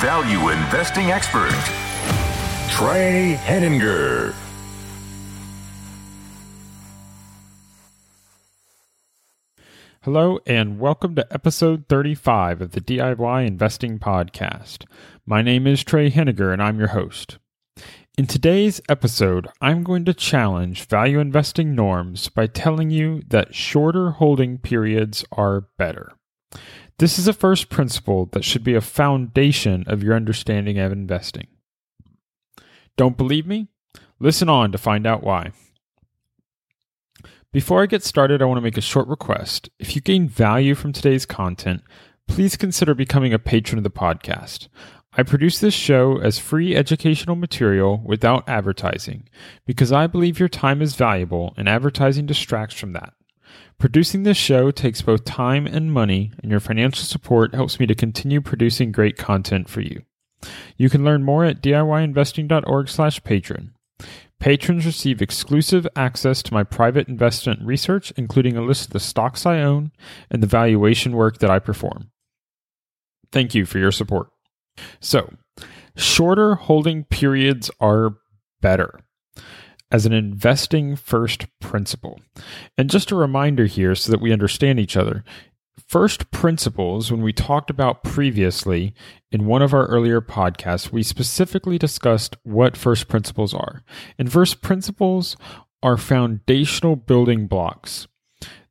value investing expert, Trey Henninger. Hello, and welcome to episode 35 of the DIY Investing Podcast. My name is Trey Henninger, and I'm your host. In today's episode, I'm going to challenge value investing norms by telling you that shorter holding periods are better. This is a first principle that should be a foundation of your understanding of investing. Don't believe me? Listen on to find out why. Before I get started, I want to make a short request. If you gain value from today's content, please consider becoming a patron of the podcast. I produce this show as free educational material without advertising because I believe your time is valuable and advertising distracts from that. Producing this show takes both time and money, and your financial support helps me to continue producing great content for you. You can learn more at diyinvesting.org/patron. Patrons receive exclusive access to my private investment research, including a list of the stocks I own and the valuation work that I perform. Thank you for your support. So, shorter holding periods are better as an investing first principle. And just a reminder here so that we understand each other first principles, when we talked about previously in one of our earlier podcasts, we specifically discussed what first principles are. And first principles are foundational building blocks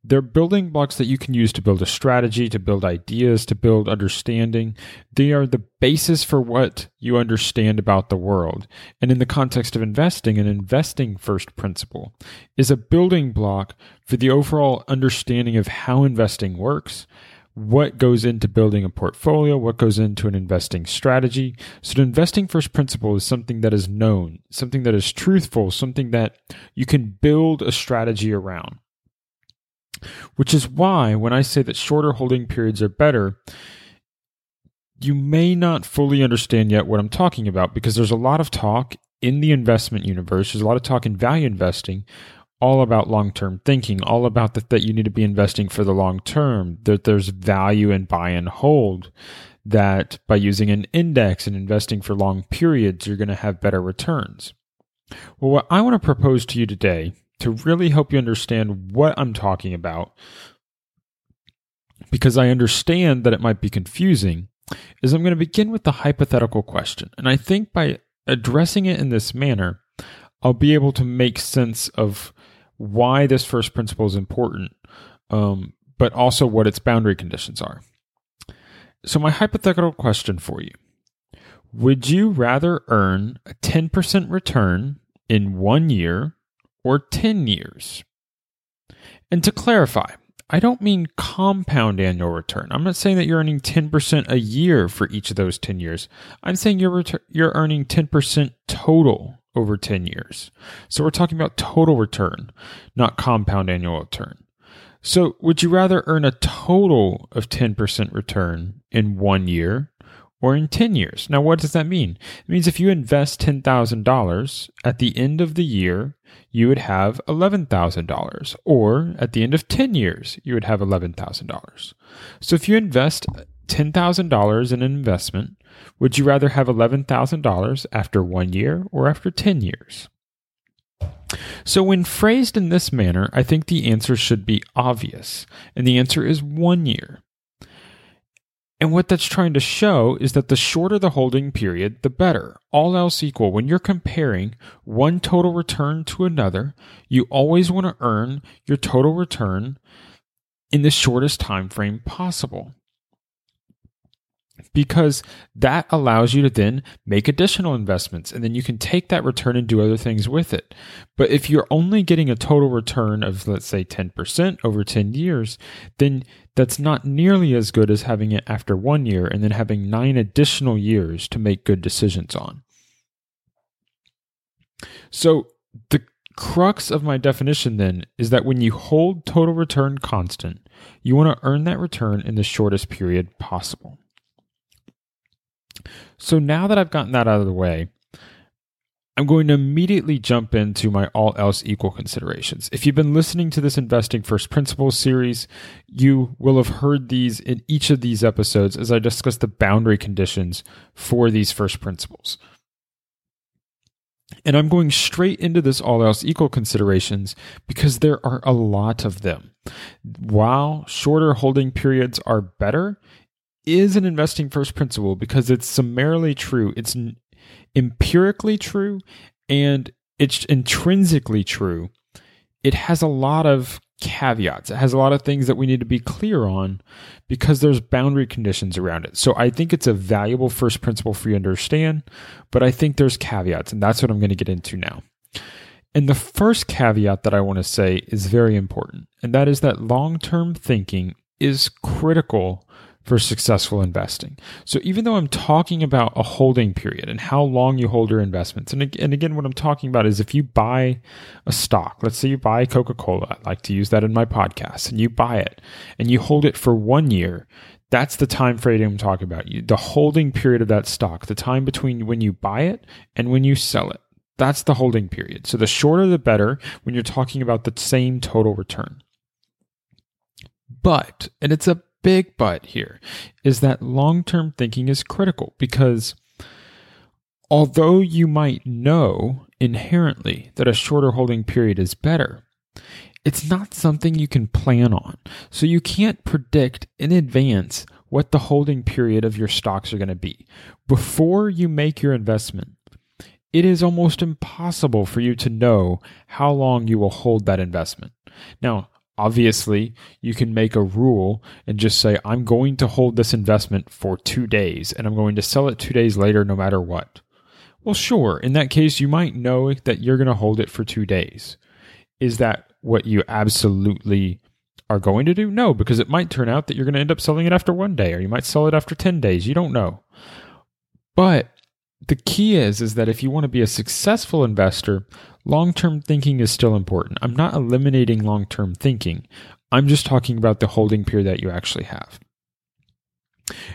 they're building blocks that you can use to build a strategy, to build ideas, to build understanding. They are the basis for what you understand about the world. And in the context of investing, an investing first principle is a building block for the overall understanding of how investing works, what goes into building a portfolio, what goes into an investing strategy. So, an investing first principle is something that is known, something that is truthful, something that you can build a strategy around. Which is why, when I say that shorter holding periods are better, you may not fully understand yet what I'm talking about because there's a lot of talk in the investment universe, there's a lot of talk in value investing all about long term thinking, all about that, that you need to be investing for the long term, that there's value in buy and hold, that by using an index and investing for long periods, you're going to have better returns. Well, what I want to propose to you today to really help you understand what I'm talking about, because I understand that it might be confusing, is I'm going to begin with the hypothetical question. And I think by addressing it in this manner, I'll be able to make sense of why this first principle is important, um, but also what its boundary conditions are. So, my hypothetical question for you Would you rather earn a 10% return in one year or 10 years. And to clarify, I don't mean compound annual return. I'm not saying that you're earning 10% a year for each of those 10 years. I'm saying you're you're earning 10% total over 10 years. So we're talking about total return, not compound annual return. So would you rather earn a total of 10% return in 1 year or in 10 years? Now what does that mean? It means if you invest $10,000 at the end of the year, you would have $11,000. Or at the end of 10 years, you would have $11,000. So if you invest $10,000 in an investment, would you rather have $11,000 after one year or after 10 years? So, when phrased in this manner, I think the answer should be obvious, and the answer is one year. And what that's trying to show is that the shorter the holding period, the better. All else equal, when you're comparing one total return to another, you always want to earn your total return in the shortest time frame possible because that allows you to then make additional investments and then you can take that return and do other things with it. But if you're only getting a total return of, let's say, 10% over 10 years, then that's not nearly as good as having it after one year and then having nine additional years to make good decisions on. So the crux of my definition then is that when you hold total return constant, you want to earn that return in the shortest period possible. So now that I've gotten that out of the way, I'm going to immediately jump into my all else equal considerations. If you've been listening to this Investing First Principles series, you will have heard these in each of these episodes as I discuss the boundary conditions for these first principles. And I'm going straight into this all else equal considerations because there are a lot of them. While shorter holding periods are better, is an investing first principle because it's summarily true, it's empirically true, and it's intrinsically true. It has a lot of caveats. It has a lot of things that we need to be clear on because there's boundary conditions around it. So I think it's a valuable first principle for you to understand, but I think there's caveats, and that's what I'm going to get into now. And the first caveat that I want to say is very important, and that is that long term thinking is critical for successful investing. So even though I'm talking about a holding period and how long you hold your investments, and, and again, what I'm talking about is if you buy a stock, let's say you buy Coca Cola, I like to use that in my podcast, and you buy it and you hold it for one year. That's the time frame I'm talking about. The holding period of that stock, the time between when you buy it and when you sell it. That's the holding period. So the shorter the better when you're talking about the same total return. But, and it's a big but here is that long term thinking is critical because although you might know inherently that a shorter holding period is better, it's not something you can plan on. So you can't predict in advance what the holding period of your stocks are going to be. Before you make your investment, it is almost impossible for you to know how long you will hold that investment. Now, Obviously, you can make a rule and just say, I'm going to hold this investment for two days and I'm going to sell it two days later no matter what. Well, sure. In that case, you might know that you're going to hold it for two days. Is that what you absolutely are going to do? No, because it might turn out that you're going to end up selling it after one day or you might sell it after 10 days. You don't know. But the key is is that if you want to be a successful investor, long-term thinking is still important. I'm not eliminating long-term thinking. I'm just talking about the holding period that you actually have.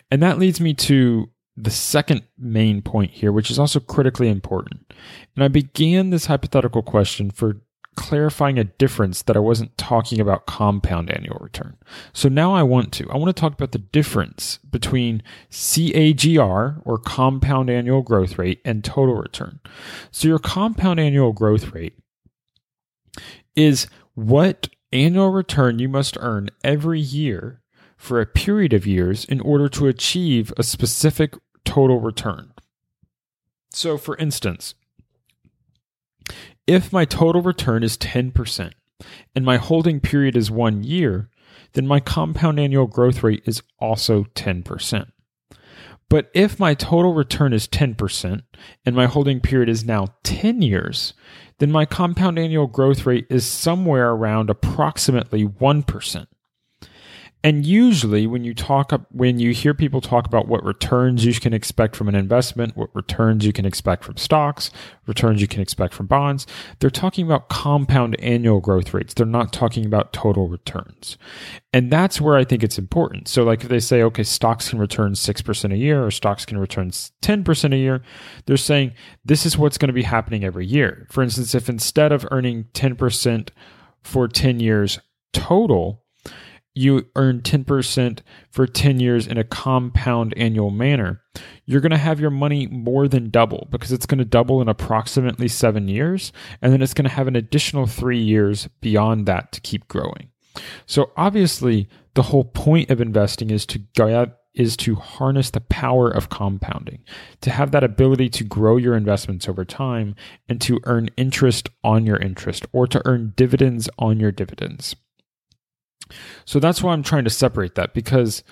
And that leads me to the second main point here, which is also critically important. And I began this hypothetical question for clarifying a difference that I wasn't talking about compound annual return. So now I want to. I want to talk about the difference between CAGR or compound annual growth rate and total return. So your compound annual growth rate is what annual return you must earn every year for a period of years in order to achieve a specific total return. So for instance, if my total return is 10% and my holding period is one year, then my compound annual growth rate is also 10%. But if my total return is 10% and my holding period is now 10 years, then my compound annual growth rate is somewhere around approximately 1%. And usually when you talk up, when you hear people talk about what returns you can expect from an investment, what returns you can expect from stocks, returns you can expect from bonds, they're talking about compound annual growth rates. They're not talking about total returns. And that's where I think it's important. So like if they say okay, stocks can return 6% a year or stocks can return 10% a year, they're saying this is what's going to be happening every year. For instance, if instead of earning 10% for 10 years total, you earn 10% for 10 years in a compound annual manner, you're going to have your money more than double because it's going to double in approximately seven years. And then it's going to have an additional three years beyond that to keep growing. So obviously, the whole point of investing is to is to harness the power of compounding, to have that ability to grow your investments over time and to earn interest on your interest or to earn dividends on your dividends. So that's why I'm trying to separate that because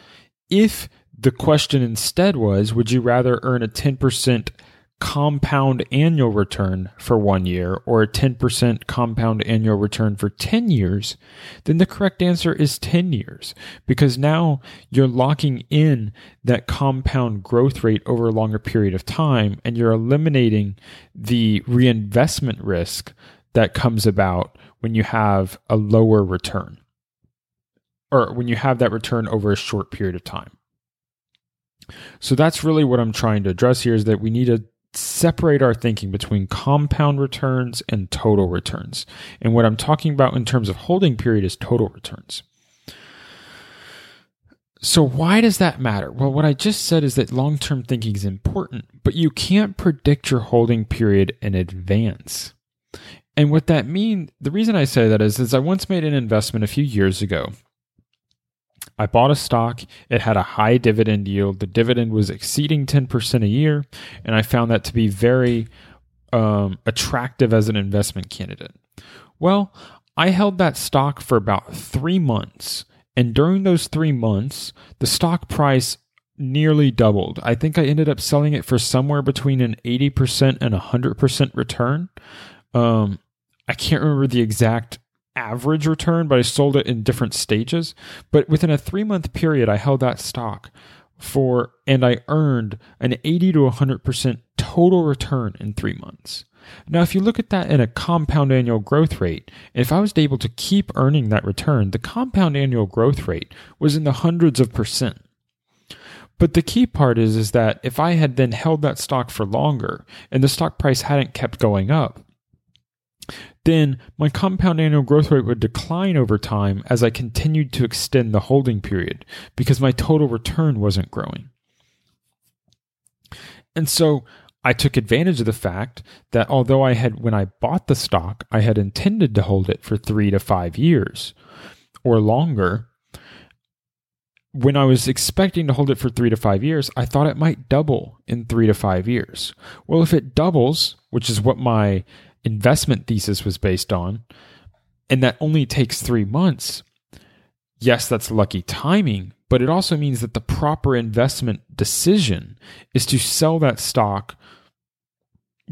if the question instead was, would you rather earn a 10% compound annual return for one year or a 10% compound annual return for 10 years, then the correct answer is 10 years. Because now you're locking in that compound growth rate over a longer period of time and you're eliminating the reinvestment risk that comes about when you have a lower return or when you have that return over a short period of time. So that's really what I'm trying to address here is that we need to separate our thinking between compound returns and total returns. And what I'm talking about in terms of holding period is total returns. So, why does that matter? Well, what I just said is that long term thinking is important, but you can't predict your holding period in advance. And what that means, the reason I say that is, is I once made an investment a few years ago I bought a stock. It had a high dividend yield. The dividend was exceeding 10% a year. And I found that to be very um, attractive as an investment candidate. Well, I held that stock for about three months. And during those three months, the stock price nearly doubled. I think I ended up selling it for somewhere between an 80% and 100% return. Um, I can't remember the exact average return, but I sold it in different stages. But within a three month period, I held that stock for, and I earned an 80 to 100% total return in three months. Now, if you look at that in a compound annual growth rate, if I was able to keep earning that return, the compound annual growth rate was in the hundreds of percent. But the key part is, is that if I had then held that stock for longer and the stock price hadn't kept going up, then my compound annual growth rate would decline over time as I continued to extend the holding period because my total return wasn't growing. And so I took advantage of the fact that although I had, when I bought the stock, I had intended to hold it for three to five years or longer. When I was expecting to hold it for three to five years, I thought it might double in three to five years. Well, if it doubles, which is what my investment thesis was based on, and that only takes three months, yes, that's lucky timing, but it also means that the proper investment decision is to sell that stock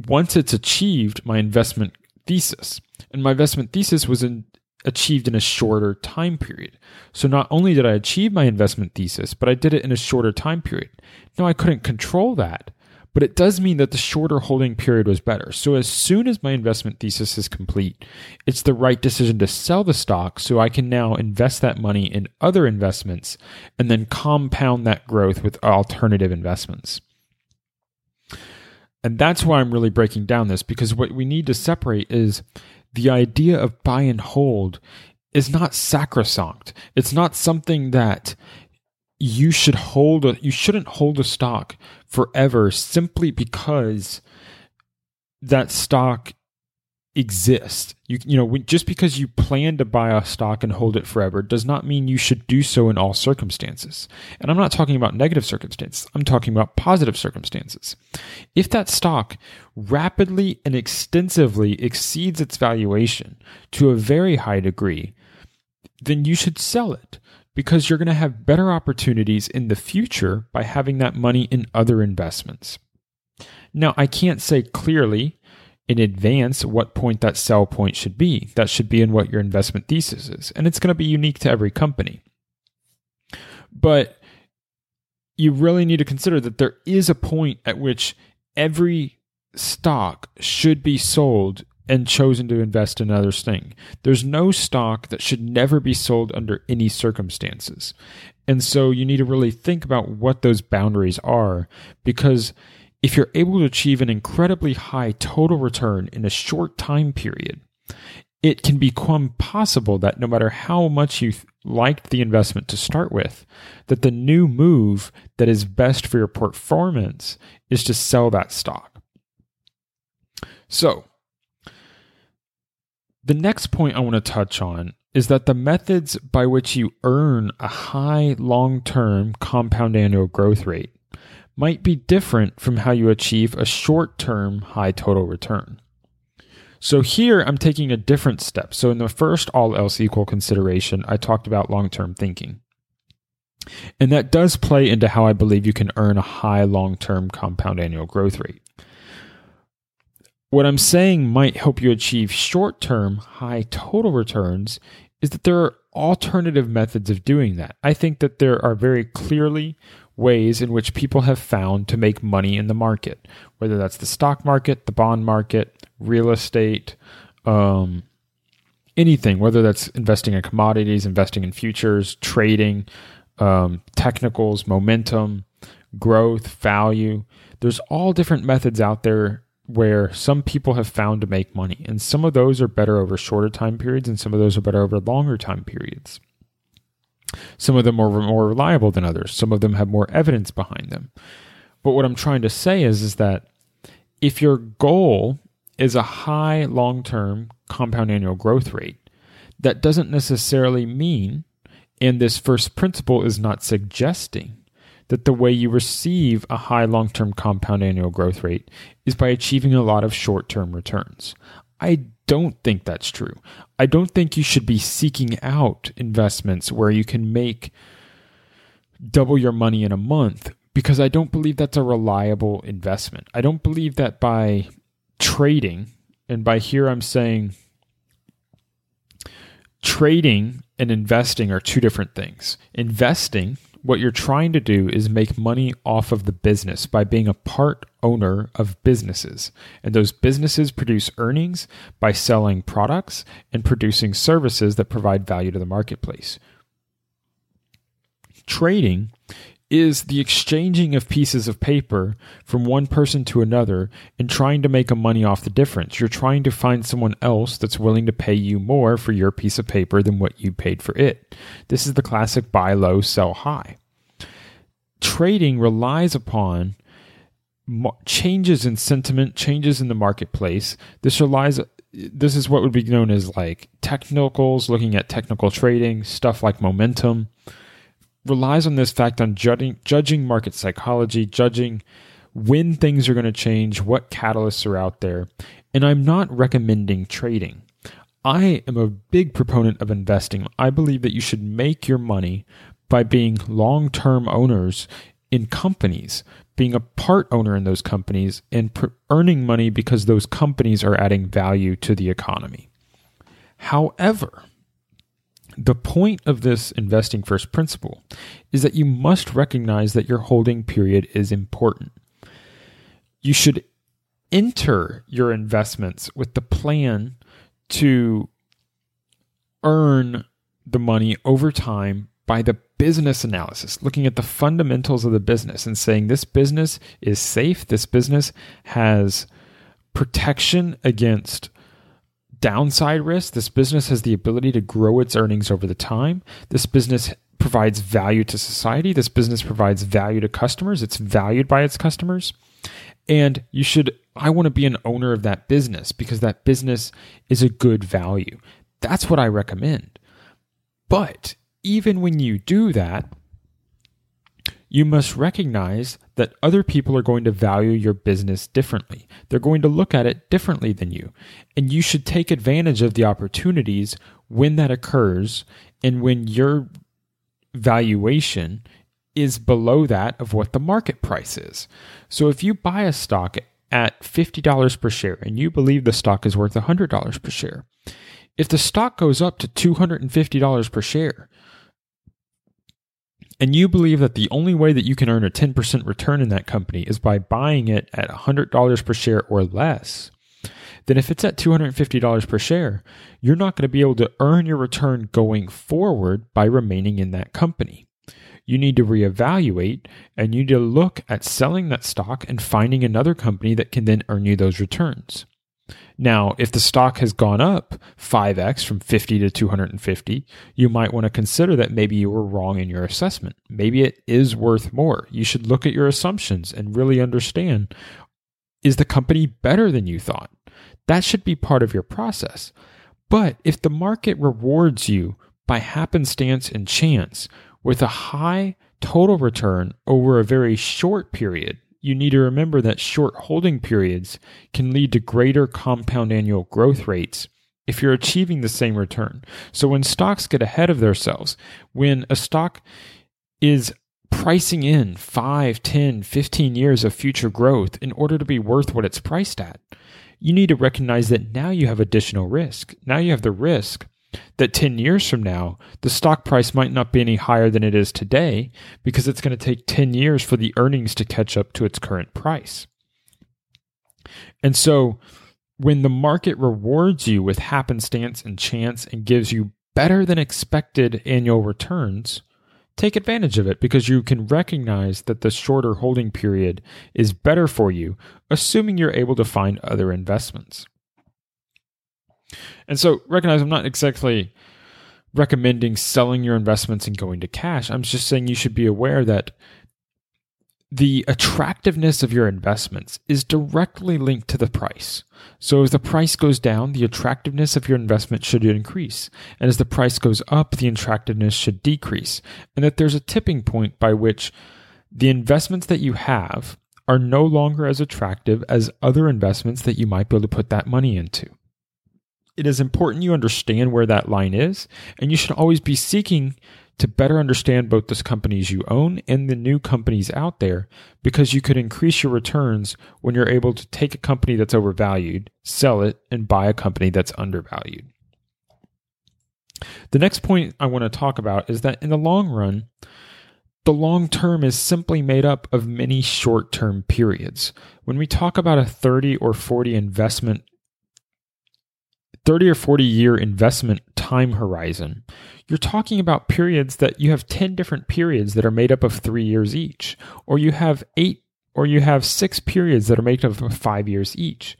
once it's achieved my investment thesis. And my investment thesis was in, achieved in a shorter time period. So not only did I achieve my investment thesis, but I did it in a shorter time period. Now I couldn't control that, but it does mean that the shorter holding period was better. So as soon as my investment thesis is complete, it's the right decision to sell the stock so I can now invest that money in other investments and then compound that growth with alternative investments. And that's why I'm really breaking down this because what we need to separate is the idea of buy and hold is not sacrosanct. It's not something that you should hold a, you shouldn't hold a stock forever simply because that stock exists. You you know, just because you plan to buy a stock and hold it forever does not mean you should do so in all circumstances. And I'm not talking about negative circumstances. I'm talking about positive circumstances. If that stock rapidly and extensively exceeds its valuation to a very high degree, then you should sell it because you're going to have better opportunities in the future by having that money in other investments. Now, I can't say clearly in advance what point that sell point should be. That should be in what your investment thesis is, and it's going to be unique to every company. But you really need to consider that there is a point at which every stock should be sold and chosen to invest in other thing. There's no stock that should never be sold under any circumstances. And so you need to really think about what those boundaries are because if you're able to achieve an incredibly high total return in a short time period, it can become possible that no matter how much you liked the investment to start with, that the new move that is best for your performance is to sell that stock. So, the next point I want to touch on is that the methods by which you earn a high long term compound annual growth rate might be different from how you achieve a short term high total return. So here I'm taking a different step. So in the first all else equal consideration, I talked about long term thinking. And that does play into how I believe you can earn a high long term compound annual growth rate. What I'm saying might help you achieve short term high total returns is that there are alternative methods of doing that. I think that there are very clearly ways in which people have found to make money in the market, whether that's the stock market, the bond market, real estate, um, anything, whether that's investing in commodities, investing in futures, trading, um, technicals, momentum, growth, value. There's all different methods out there where some people have found to make money, and some of those are better over shorter time periods, and some of those are better over longer time periods. Some of them are more reliable than others. Some of them have more evidence behind them. But what I'm trying to say is, is that if your goal is a high long term compound annual growth rate, that doesn't necessarily mean, and this first principle is not suggesting, that the way you receive a high long term compound annual growth rate is by achieving a lot of short term returns. I don't think that's true. I don't think you should be seeking out investments where you can make double your money in a month because I don't believe that's a reliable investment. I don't believe that by trading, and by here I'm saying trading and investing are two different things. Investing what you're trying to do is make money off of the business by being a part owner of businesses. And those businesses produce earnings by selling products and producing services that provide value to the marketplace. Trading is the exchanging of pieces of paper from one person to another and trying to make a money off the difference. You're trying to find someone else that's willing to pay you more for your piece of paper than what you paid for it. This is the classic buy low, sell high. Trading relies upon changes in sentiment, changes in the marketplace. This relies this is what would be known as like technicals, looking at technical trading, stuff like momentum relies on this fact on judging, judging market psychology, judging when things are going to change, what catalysts are out there. And I'm not recommending trading. I am a big proponent of investing. I believe that you should make your money by being long term owners in companies, being a part owner in those companies, and pr- earning money because those companies are adding value to the economy. However, the point of this investing first principle is that you must recognize that your holding period is important. You should enter your investments with the plan to earn the money over time by the business analysis, looking at the fundamentals of the business and saying this business is safe, this business has protection against downside risk. This business has the ability to grow its earnings over the time. This business provides value to society. This business provides value to customers. It's valued by its customers. And you should, I want to be an owner of that business because that business is a good value. That's what I recommend. But even when you do that, you must recognize that other people are going to value your business differently. They're going to look at it differently than you. And you should take advantage of the opportunities when that occurs and when your valuation is below that of what the market price is. So if you buy a stock at $50 per share and you believe the stock is worth $100 per share, if the stock goes up to $250 per share, and you believe that the only way that you can earn a 10% return in that company is by buying it at $100 per share or less, then if it's at $250 per share, you're not going to be able to earn your return going forward by remaining in that company. You need to reevaluate and you need to look at selling that stock and finding another company that can then earn you those returns. Now, if the stock has gone up 5x from 50 to 250, you might want to consider that maybe you were wrong in your assessment. Maybe it is worth more. You should look at your assumptions and really understand is the company better than you thought? That should be part of your process. But if the market rewards you by happenstance and chance with a high total return over a very short period, you need to remember that short holding periods can lead to greater compound annual growth rates if you're achieving the same return. So when stocks get ahead of themselves, when a stock is pricing in 5, 10, 15 years of future growth in order to be worth what it's priced at, you need to recognize that now you have additional risk. Now you have the risk that 10 years from now, the stock price might not be any higher than it is today because it's going to take 10 years for the earnings to catch up to its current price. And so, when the market rewards you with happenstance and chance and gives you better than expected annual returns, take advantage of it because you can recognize that the shorter holding period is better for you, assuming you're able to find other investments. And so recognize I'm not exactly recommending selling your investments and going to cash. I'm just saying you should be aware that the attractiveness of your investments is directly linked to the price. So as the price goes down, the attractiveness of your investment should increase. And as the price goes up, the attractiveness should decrease. And that there's a tipping point by which the investments that you have are no longer as attractive as other investments that you might be able to put that money into it is important you understand where that line is, and you should always be seeking to better understand both the companies you own and the new companies out there because you could increase your returns when you're able to take a company that's overvalued, sell it, and buy a company that's undervalued. The next point I want to talk about is that in the long run, the long term is simply made up of many short term periods. When we talk about a 30 or 40 investment 30 or 40 year investment time horizon, you're talking about periods that you have 10 different periods that are made up of three years each, or you have eight, or you have six periods that are made up of five years each.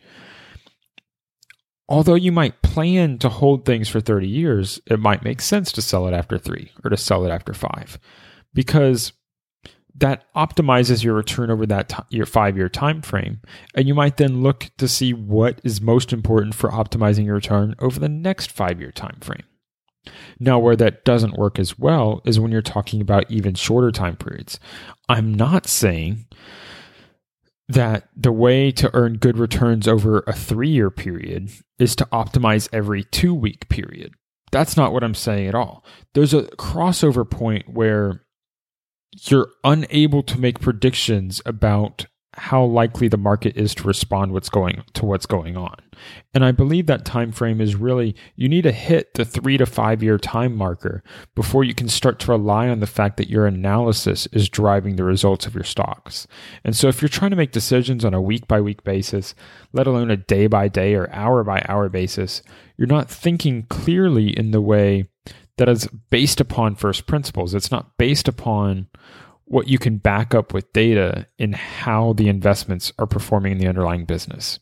Although you might plan to hold things for 30 years, it might make sense to sell it after three or to sell it after five because that optimizes your return over that t- your five year time frame and you might then look to see what is most important for optimizing your return over the next five year time frame now where that doesn't work as well is when you're talking about even shorter time periods. I'm not saying that the way to earn good returns over a three year period is to optimize every two week period. That's not what i'm saying at all. There's a crossover point where you're unable to make predictions about how likely the market is to respond what's going to what's going on. And I believe that time frame is really you need to hit the 3 to 5 year time marker before you can start to rely on the fact that your analysis is driving the results of your stocks. And so if you're trying to make decisions on a week by week basis, let alone a day by day or hour by hour basis, you're not thinking clearly in the way that is based upon first principles. It's not based upon what you can back up with data in how the investments are performing in the underlying business.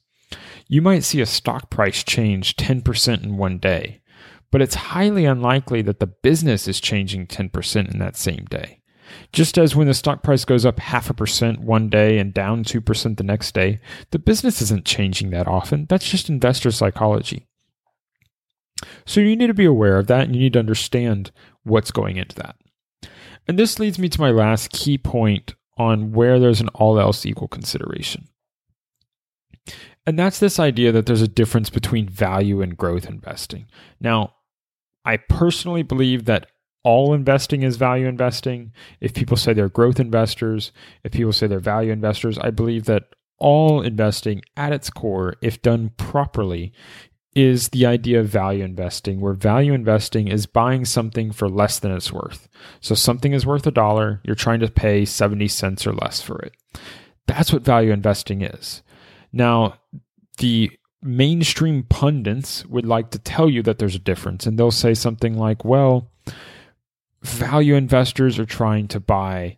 You might see a stock price change 10% in one day, but it's highly unlikely that the business is changing 10% in that same day. Just as when the stock price goes up half a percent one day and down 2% the next day, the business isn't changing that often. That's just investor psychology. So you need to be aware of that and you need to understand what's going into that. And this leads me to my last key point on where there's an all else equal consideration. And that's this idea that there's a difference between value and growth investing. Now, I personally believe that all investing is value investing. If people say they're growth investors, if people say they're value investors, I believe that all investing at its core, if done properly, is the idea of value investing, where value investing is buying something for less than it's worth. So something is worth a dollar, you're trying to pay 70 cents or less for it. That's what value investing is. Now, the mainstream pundits would like to tell you that there's a difference, and they'll say something like, well, value investors are trying to buy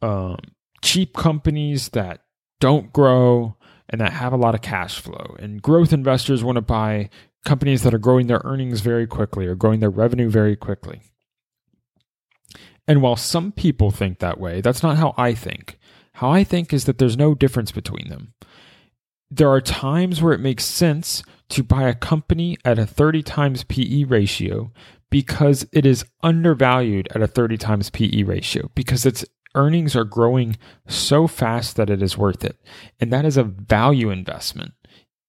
um, cheap companies that don't grow and that have a lot of cash flow. And growth investors want to buy companies that are growing their earnings very quickly or growing their revenue very quickly. And while some people think that way, that's not how I think. How I think is that there's no difference between them. there are times where it makes sense to buy a company at a 30 times PE ratio because it is undervalued at a 30 times PE ratio because its earnings are growing so fast that it is worth it. And that is a value investment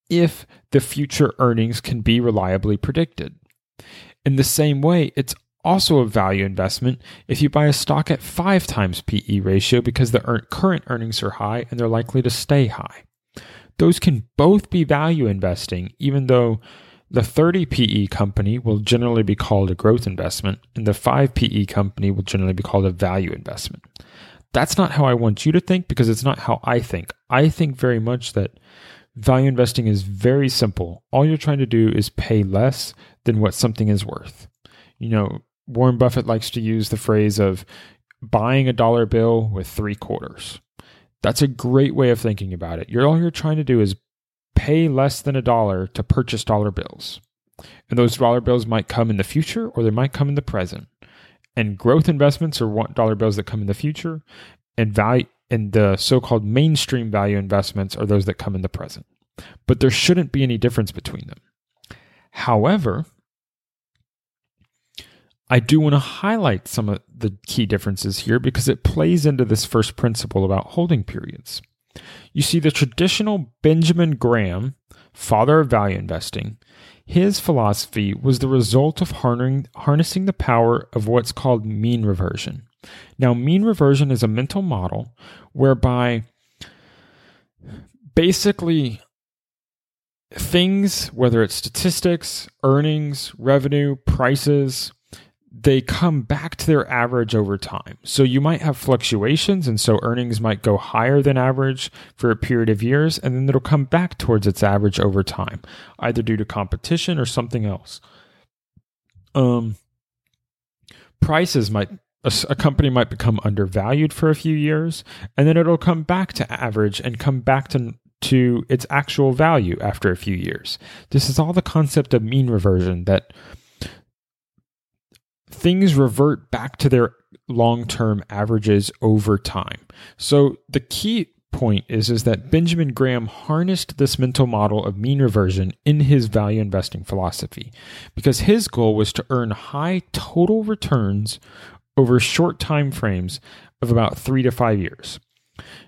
if the future earnings can be reliably predicted. In the same way, it's also a value investment if you buy a stock at 5 times PE ratio because the current earnings are high and they're likely to stay high. Those can both be value investing, even though the 30 PE company will generally be called a growth investment, and the 5 PE company will generally be called a value investment. That's not how I want you to think because it's not how I think. I think very much that value investing is very simple. All you're trying to do is pay less than what something is worth. You know, Warren Buffett likes to use the phrase of buying a dollar bill with three quarters. That's a great way of thinking about it. You're all you're trying to do is pay less than a dollar to purchase dollar bills. And those dollar bills might come in the future or they might come in the present. And growth investments are dollar bills that come in the future, and value and the so-called mainstream value investments are those that come in the present. But there shouldn't be any difference between them. However, I do want to highlight some of the key differences here because it plays into this first principle about holding periods. You see, the traditional Benjamin Graham, father of value investing, his philosophy was the result of harnessing the power of what's called mean reversion. Now, mean reversion is a mental model whereby basically things, whether it's statistics, earnings, revenue, prices, they come back to their average over time. So you might have fluctuations, and so earnings might go higher than average for a period of years, and then it'll come back towards its average over time, either due to competition or something else. Um, prices might a, company might become undervalued for a few years, and then it'll come back to average and come back to to its actual value after a few years. This is all the concept of mean reversion that things revert back to their long term averages over time. So the key point is, is that Benjamin Graham harnessed this mental model of mean reversion in his value investing philosophy because his goal was to earn high total returns over short time frames of about three to five years.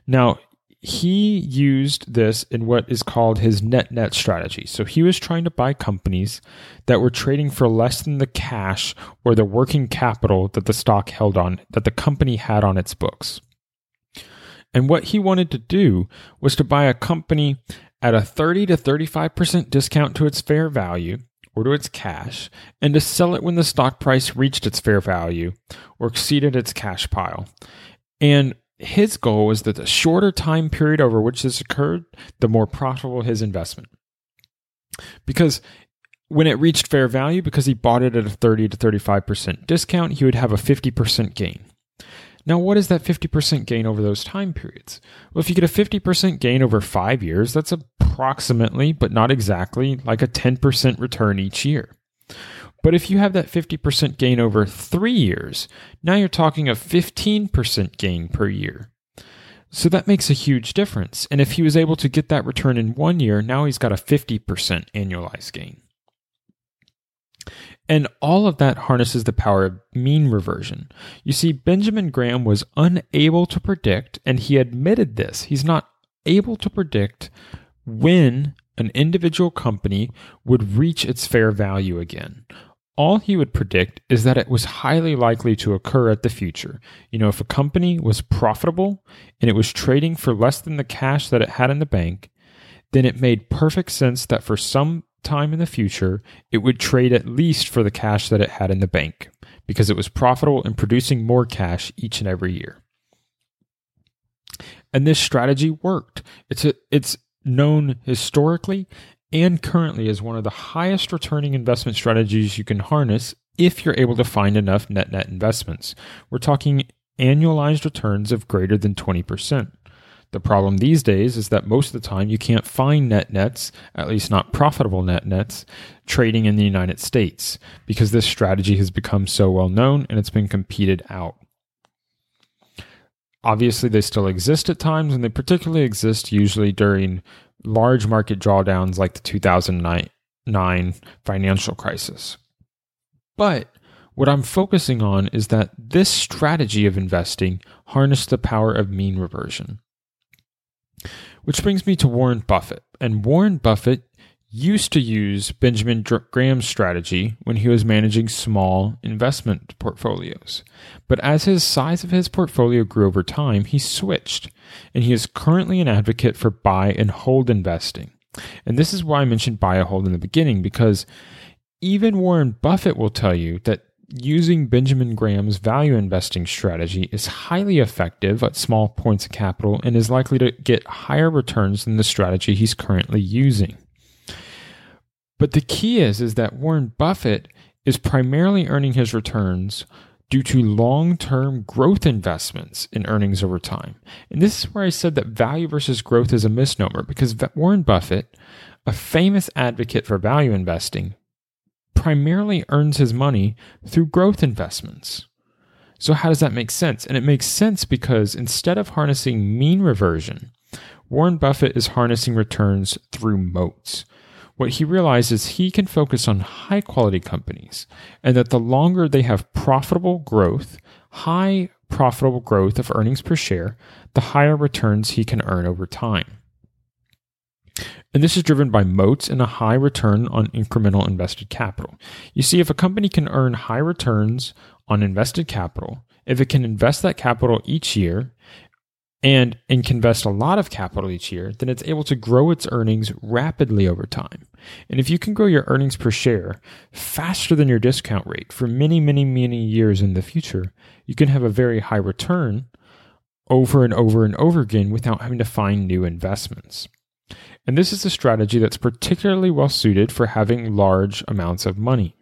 Now, he used this in what is called his net net strategy. So he was trying to buy companies that were trading for less than the cash or the working capital that the stock held on, that the company had on its books. And what he wanted to do was to buy a company at a 30 to 35% discount to its fair value or to its cash and to sell it when the stock price reached its fair value or exceeded its cash pile. And his goal was that the shorter time period over which this occurred, the more profitable his investment. Because when it reached fair value, because he bought it at a 30 to 35% discount, he would have a 50% gain. Now, what is that 50% gain over those time periods? Well, if you get a 50% gain over five years, that's approximately, but not exactly, like a 10% return each year. But if you have that 50% gain over three years, now you're talking a 15% gain per year. So that makes a huge difference. And if he was able to get that return in one year, now he's got a 50% annualized gain. And all of that harnesses the power of mean reversion. You see, Benjamin Graham was unable to predict, and he admitted this. He's not able to predict when an individual company would reach its fair value again all he would predict is that it was highly likely to occur at the future. You know, if a company was profitable and it was trading for less than the cash that it had in the bank, then it made perfect sense that for some time in the future, it would trade at least for the cash that it had in the bank because it was profitable and producing more cash each and every year. And this strategy worked. It's a, it's known historically and currently is one of the highest returning investment strategies you can harness if you're able to find enough net net investments. We're talking annualized returns of greater than 20%. The problem these days is that most of the time you can't find net nets, at least not profitable net nets, trading in the United States because this strategy has become so well known and it's been competed out. Obviously, they still exist at times, and they particularly exist usually during large market drawdowns like the 2009 financial crisis. But what I'm focusing on is that this strategy of investing harnessed the power of mean reversion. Which brings me to Warren Buffett. And Warren Buffett used to use Benjamin Graham's strategy when he was managing small investment portfolios. But as his size of his portfolio grew over time, he switched, and he is currently an advocate for buy and hold investing. And this is why I mentioned buy and hold in the beginning, because even Warren Buffett will tell you that using Benjamin Graham's value investing strategy is highly effective at small points of capital and is likely to get higher returns than the strategy he's currently using. But the key is is that Warren Buffett is primarily earning his returns due to long-term growth investments in earnings over time. And this is where I said that value versus growth is a misnomer because Warren Buffett, a famous advocate for value investing, primarily earns his money through growth investments. So how does that make sense? And it makes sense because instead of harnessing mean reversion, Warren Buffett is harnessing returns through moats what he realizes he can focus on high quality companies and that the longer they have profitable growth, high profitable growth of earnings per share, the higher returns he can earn over time. And this is driven by moats and a high return on incremental invested capital. You see, if a company can earn high returns on invested capital, if it can invest that capital each year and, and can invest a lot of capital each year, then it's able to grow its earnings rapidly over time. And if you can grow your earnings per share faster than your discount rate for many, many, many years in the future, you can have a very high return over and over and over again without having to find new investments. And this is a strategy that's particularly well suited for having large amounts of money.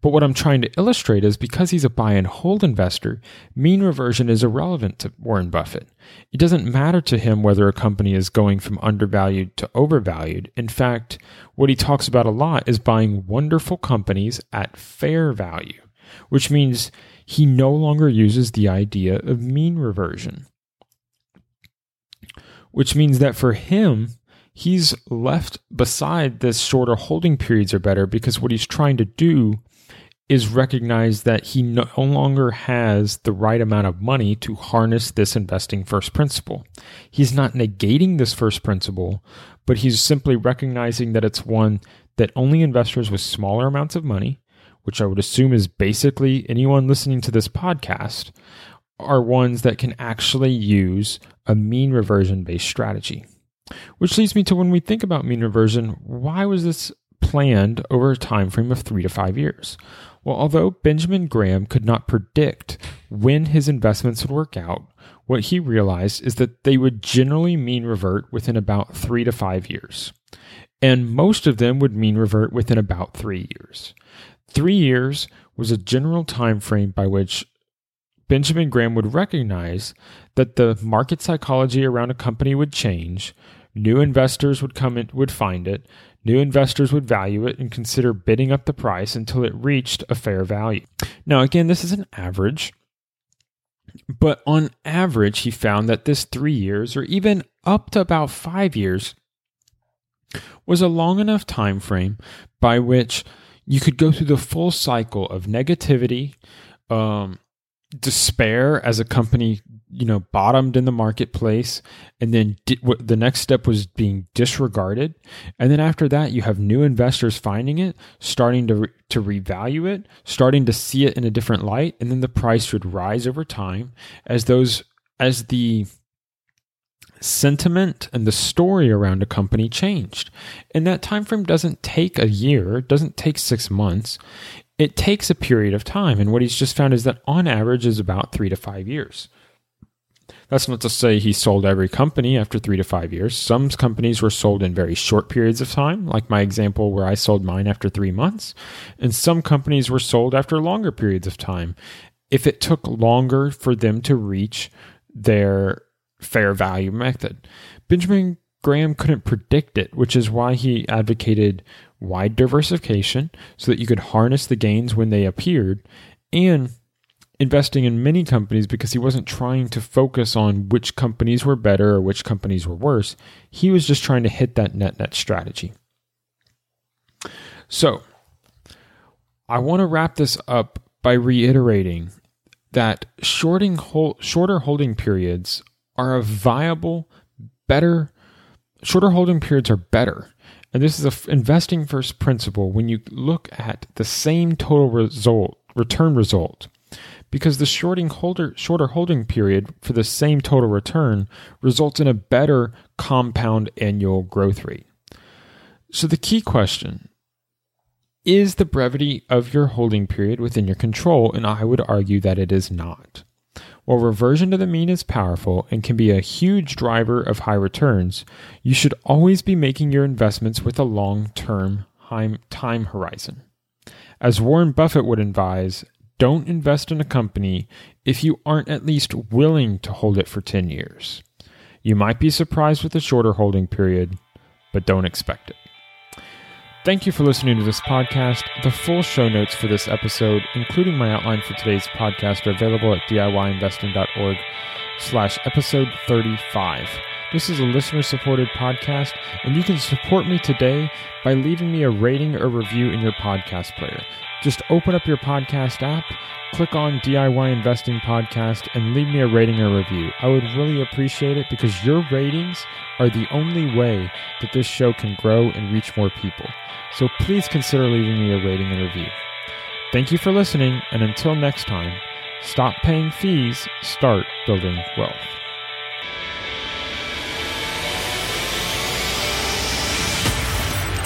But what I'm trying to illustrate is because he's a buy and hold investor, mean reversion is irrelevant to Warren Buffett. It doesn't matter to him whether a company is going from undervalued to overvalued. In fact, what he talks about a lot is buying wonderful companies at fair value, which means he no longer uses the idea of mean reversion. Which means that for him, he's left beside this shorter holding periods are better because what he's trying to do is recognize that he no longer has the right amount of money to harness this investing first principle. He's not negating this first principle, but he's simply recognizing that it's one that only investors with smaller amounts of money, which I would assume is basically anyone listening to this podcast, are ones that can actually use a mean reversion based strategy. Which leads me to when we think about mean reversion, why was this planned over a time frame of 3 to 5 years? Well, although Benjamin Graham could not predict when his investments would work out, what he realized is that they would generally mean revert within about 3 to 5 years. And most of them would mean revert within about 3 years. 3 years was a general time frame by which Benjamin Graham would recognize that the market psychology around a company would change, new investors would come in, would find it, new investors would value it and consider bidding up the price until it reached a fair value. Now, again, this is an average, but on average, he found that this three years or even up to about five years was a long enough time frame by which you could go through the full cycle of negativity, um, despair as a company you know bottomed in the marketplace and then di- the next step was being disregarded. And then after that you have new investors finding it starting to re- to revalue it starting to see it in a different light and then the price would rise over time as those as the sentiment and the story around a company changed. And that time frame doesn't take a year it doesn't take 6 months it takes a period of time. And what he's just found is that on average is about three to five years. That's not to say he sold every company after three to five years. Some companies were sold in very short periods of time, like my example where I sold mine after three months. And some companies were sold after longer periods of time. If it took longer for them to reach their fair value method, Benjamin Graham couldn't predict it, which is why he advocated wide diversification so that you could harness the gains when they appeared. And investing in many companies because he wasn't trying to focus on which companies were better or which companies were worse. He was just trying to hit that net net strategy. So, I want to wrap this up by reiterating that shorting hold, shorter holding periods are a viable, better shorter holding periods are better. And this is a investing first principle when you look at the same total result return result because the shorting holder shorter holding period for the same total return results in a better compound annual growth rate. So the key question is the brevity of your holding period within your control? And I would argue that it is not. While reversion to the mean is powerful and can be a huge driver of high returns, you should always be making your investments with a long term time horizon. As Warren Buffett would advise, don't invest in a company if you aren't at least willing to hold it for 10 years. You might be surprised with a shorter holding period, but don't expect it. Thank you for listening to this podcast. The full show notes for this episode, including my outline for today's podcast, are available at DIYinvesting.org slash episode 35. This is a listener-supported podcast, and you can support me today by leaving me a rating or review in your podcast player. Just open up your podcast app, click on DIY Investing Podcast, and leave me a rating or review. I would really appreciate it because your ratings are the only way that this show can grow and reach more people so please consider leaving me a rating and review. Thank you for listening, and until next time, stop paying fees, start building wealth.